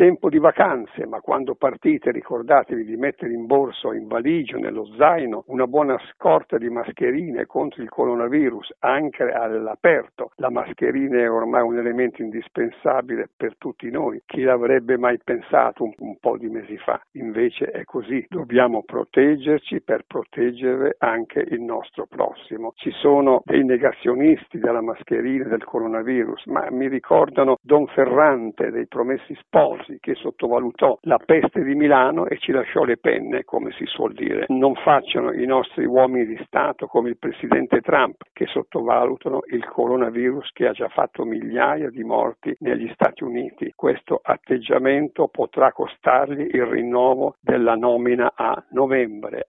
tempo di vacanze, ma quando partite ricordatevi di mettere in borso, in valigia, nello zaino, una buona scorta di mascherine contro il coronavirus, anche all'aperto. La mascherina è ormai un elemento indispensabile per tutti noi. Chi l'avrebbe mai pensato un, un po' di mesi fa? Invece è così. Dobbiamo proteggerci per proteggere anche il nostro prossimo. Ci sono dei negazionisti della mascherina del coronavirus, ma mi ricordano Don Ferrante dei Promessi Sposi che sottovalutò la peste di Milano e ci lasciò le penne, come si suol dire. Non facciano i nostri uomini di Stato come il presidente Trump che sottovalutano il coronavirus che ha già fatto migliaia di morti negli Stati Uniti. Questo atteggiamento potrà costargli il rinnovo della nomina a novembre.